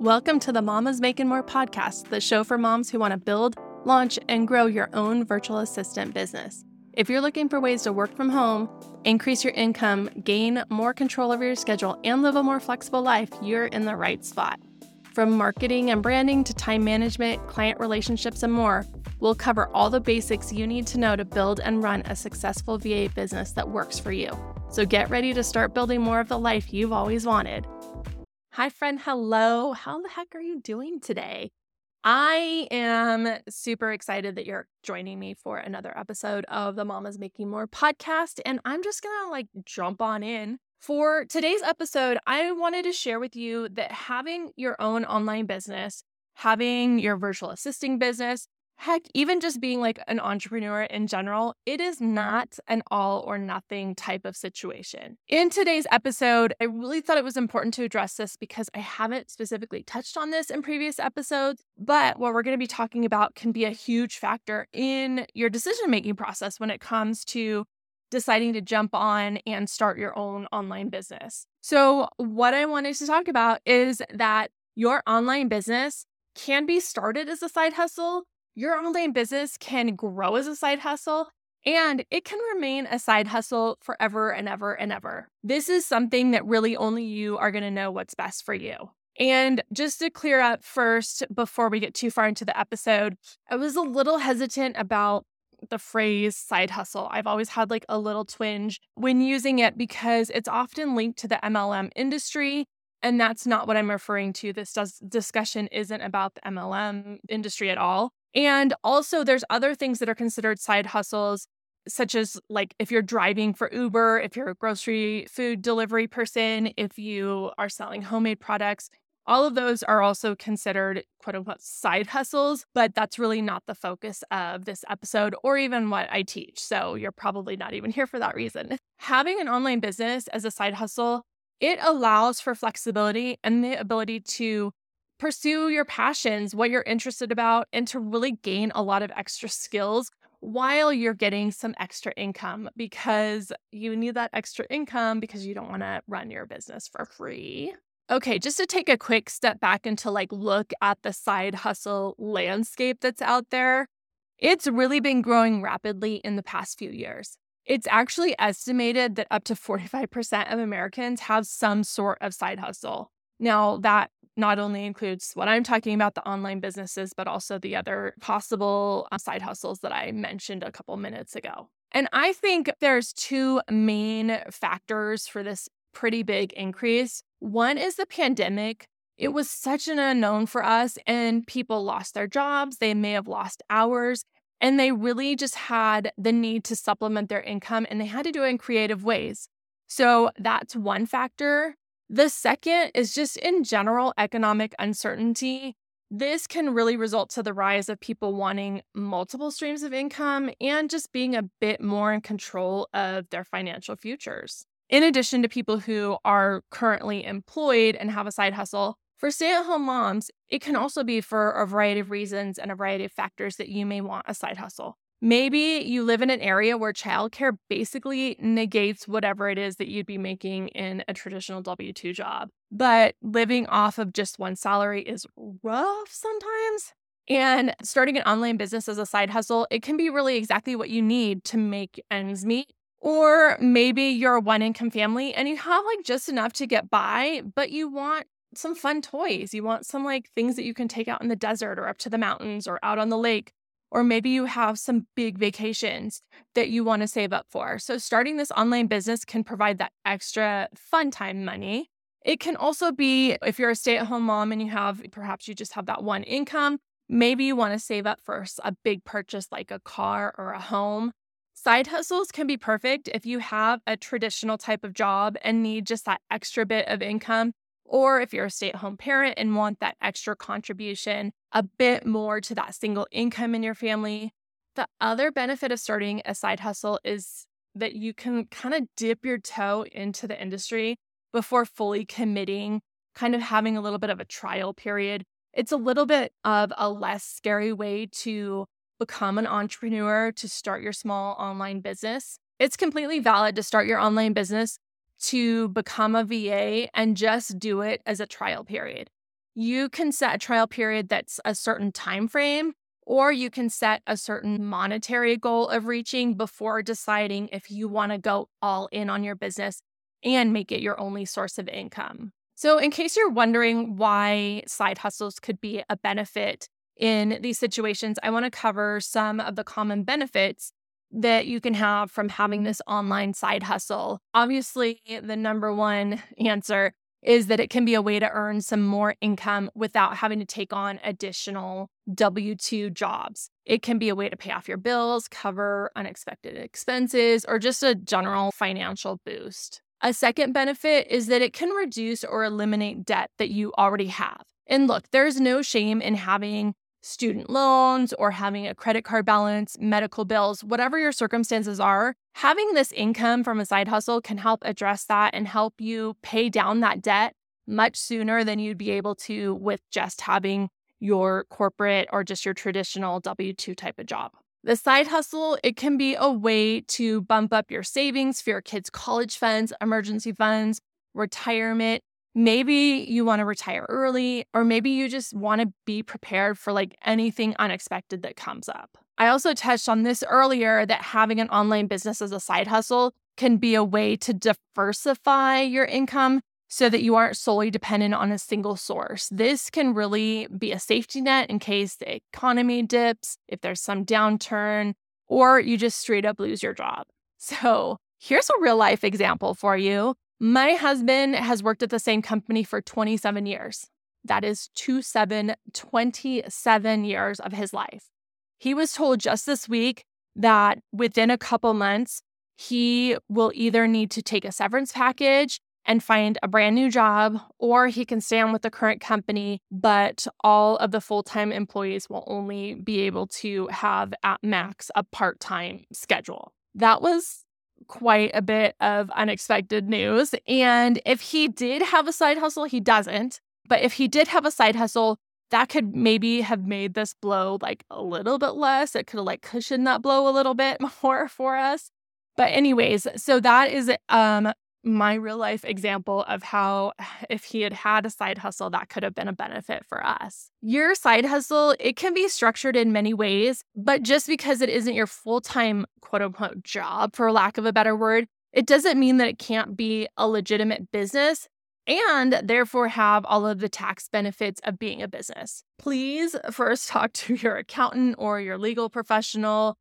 Welcome to the Mamas Making More podcast, the show for moms who want to build, launch, and grow your own virtual assistant business. If you're looking for ways to work from home, increase your income, gain more control over your schedule, and live a more flexible life, you're in the right spot. From marketing and branding to time management, client relationships, and more, we'll cover all the basics you need to know to build and run a successful VA business that works for you. So get ready to start building more of the life you've always wanted. Hi, friend. Hello. How the heck are you doing today? I am super excited that you're joining me for another episode of the Mamas Making More podcast. And I'm just going to like jump on in. For today's episode, I wanted to share with you that having your own online business, having your virtual assisting business, Heck, even just being like an entrepreneur in general, it is not an all or nothing type of situation. In today's episode, I really thought it was important to address this because I haven't specifically touched on this in previous episodes. But what we're going to be talking about can be a huge factor in your decision making process when it comes to deciding to jump on and start your own online business. So, what I wanted to talk about is that your online business can be started as a side hustle your online business can grow as a side hustle and it can remain a side hustle forever and ever and ever. This is something that really only you are going to know what's best for you. And just to clear up first, before we get too far into the episode, I was a little hesitant about the phrase side hustle. I've always had like a little twinge when using it because it's often linked to the MLM industry. And that's not what I'm referring to. This does, discussion isn't about the MLM industry at all. And also, there's other things that are considered side hustles, such as like if you're driving for Uber, if you're a grocery food delivery person, if you are selling homemade products. All of those are also considered quote unquote side hustles, but that's really not the focus of this episode or even what I teach. So you're probably not even here for that reason. Having an online business as a side hustle, it allows for flexibility and the ability to pursue your passions, what you're interested about, and to really gain a lot of extra skills while you're getting some extra income because you need that extra income because you don't want to run your business for free. Okay, just to take a quick step back and to like look at the side hustle landscape that's out there, it's really been growing rapidly in the past few years. It's actually estimated that up to 45% of Americans have some sort of side hustle. Now, that not only includes what I'm talking about, the online businesses, but also the other possible uh, side hustles that I mentioned a couple minutes ago. And I think there's two main factors for this pretty big increase. One is the pandemic. It was such an unknown for us, and people lost their jobs. They may have lost hours, and they really just had the need to supplement their income, and they had to do it in creative ways. So that's one factor. The second is just in general economic uncertainty. This can really result to the rise of people wanting multiple streams of income and just being a bit more in control of their financial futures. In addition to people who are currently employed and have a side hustle, for stay at home moms, it can also be for a variety of reasons and a variety of factors that you may want a side hustle. Maybe you live in an area where childcare basically negates whatever it is that you'd be making in a traditional W 2 job. But living off of just one salary is rough sometimes. And starting an online business as a side hustle, it can be really exactly what you need to make ends meet. Or maybe you're a one income family and you have like just enough to get by, but you want some fun toys. You want some like things that you can take out in the desert or up to the mountains or out on the lake or maybe you have some big vacations that you want to save up for. So, starting this online business can provide that extra fun time money. It can also be if you're a stay at home mom and you have perhaps you just have that one income, maybe you want to save up for a big purchase like a car or a home. Side hustles can be perfect if you have a traditional type of job and need just that extra bit of income or if you're a stay at home parent and want that extra contribution, a bit more to that single income in your family. The other benefit of starting a side hustle is that you can kind of dip your toe into the industry before fully committing, kind of having a little bit of a trial period. It's a little bit of a less scary way to become an entrepreneur, to start your small online business. It's completely valid to start your online business to become a VA and just do it as a trial period. you can set a trial period that's a certain time frame or you can set a certain monetary goal of reaching before deciding if you want to go all in on your business and make it your only source of income. So, in case you're wondering why side hustles could be a benefit in these situations, I want to cover some of the common benefits that you can have from having this online side hustle. Obviously, the number one answer is that it can be a way to earn some more income without having to take on additional W 2 jobs. It can be a way to pay off your bills, cover unexpected expenses, or just a general financial boost. A second benefit is that it can reduce or eliminate debt that you already have. And look, there's no shame in having student loans or having a credit card balance, medical bills, whatever your circumstances are, having this income from a side hustle can help address that and help you pay down that debt much sooner than you'd be able to with just having your corporate or just your traditional W 2 type of job. The side hustle, it can be a way to bump up your savings for your kids' college funds, emergency funds, retirement, maybe you want to retire early, or maybe you just want to be prepared for like anything unexpected that comes up. I also touched on this earlier that having an online business as a side hustle can be a way to diversify your income so that you aren't solely dependent on a single source. This can really be a safety net in case the economy dips, if there's some downturn, or you just straight up lose your job. So, here's a real life example for you. My husband has worked at the same company for 27 years. That is 2 7, 27 years of his life. He was told just this week that within a couple months, he will either need to take a severance package and find a brand new job, or he can stay on with the current company, but all of the full time employees will only be able to have at max a part time schedule. That was quite a bit of unexpected news. And if he did have a side hustle, he doesn't. But if he did have a side hustle, that could maybe have made this blow like a little bit less. It could have like cushioned that blow a little bit more for us. But anyways, so that is um my real life example of how if he had had a side hustle that could have been a benefit for us. Your side hustle, it can be structured in many ways, but just because it isn't your full-time quote unquote job for lack of a better word, it doesn't mean that it can't be a legitimate business and therefore have all of the tax benefits of being a business. Please first talk to your accountant or your legal professional.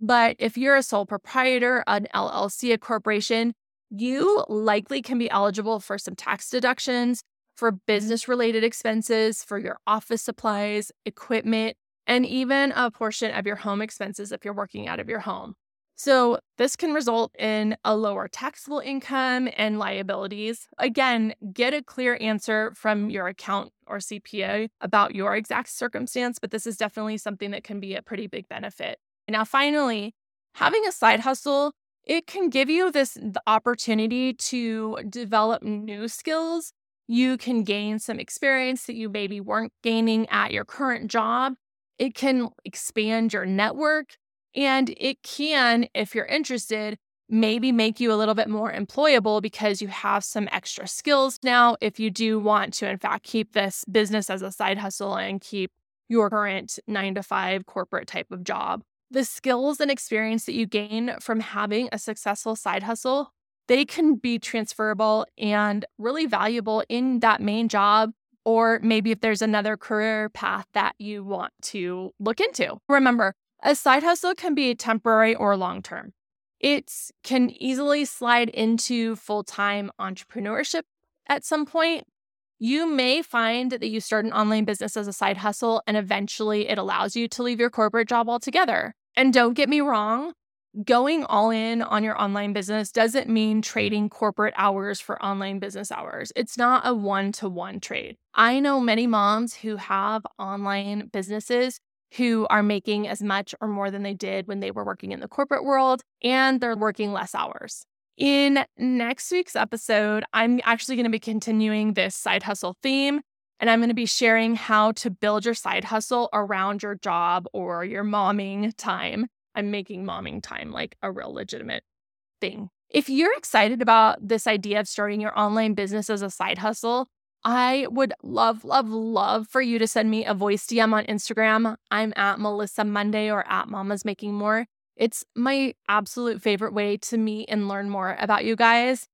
But if you're a sole proprietor, an LLC, a corporation, you likely can be eligible for some tax deductions for mm-hmm. business related expenses, for your office supplies, equipment, and even a portion of your home expenses if you're working out of your home. So, this can result in a lower taxable income and liabilities. Again, get a clear answer from your account or CPA about your exact circumstance, but this is definitely something that can be a pretty big benefit. Now, finally, having a side hustle it can give you this opportunity to develop new skills. You can gain some experience that you maybe weren't gaining at your current job. It can expand your network. And it can, if you're interested, maybe make you a little bit more employable because you have some extra skills now. If you do want to, in fact, keep this business as a side hustle and keep your current nine to five corporate type of job the skills and experience that you gain from having a successful side hustle, they can be transferable and really valuable in that main job or maybe if there's another career path that you want to look into. Remember, a side hustle can be temporary or long term. It can easily slide into full time entrepreneurship at some point. You may find that you start an online business as a side hustle and eventually it allows you to leave your corporate job altogether. And don't get me wrong, going all in on your online business doesn't mean trading corporate hours for online business hours. It's not a one to one trade. I know many moms who have online businesses who are making as much or more than they did when they were working in the corporate world and they're working less hours. In next week's episode, I'm actually going to be continuing this side hustle theme. And I'm going to be sharing how to build your side hustle around your job or your momming time. I'm making momming time like a real legitimate thing. If you're excited about this idea of starting your online business as a side hustle, I would love, love, love for you to send me a voice DM on Instagram. I'm at Melyssa Munday or at Mama's Making More. It's my absolute favorite way to meet and learn more about you guys.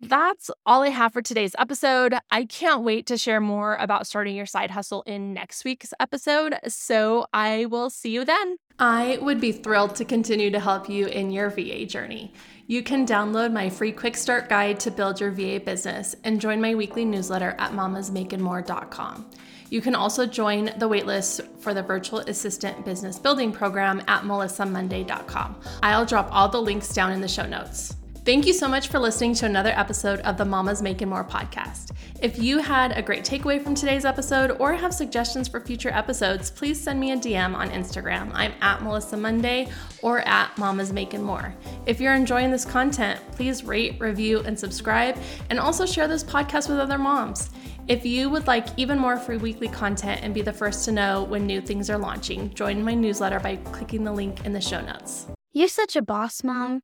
That's all I have for today's episode. I can't wait to share more about starting your side hustle in next week's episode. So I will see you then. I would be thrilled to continue to help you in your VA journey. You can download my free quick start guide to build your VA business and join my weekly newsletter at mamasmakingmore.com. You can also join the waitlist for the Virtual Assistant Business Building Program at melyssamunday.com. I'll drop all the links down in the show notes. Thank you so much for listening to another episode of the Mamas Making More podcast. If you had a great takeaway from today's episode or have suggestions for future episodes, please send me a DM on Instagram. I'm at Melyssa Munday or at Mamas Making More. If you're enjoying this content, please rate, review, and subscribe, and also share this podcast with other moms. If you would like even more free weekly content and be the first to know when new things are launching, join my newsletter by clicking the link in the show notes. You're such a boss, Mom.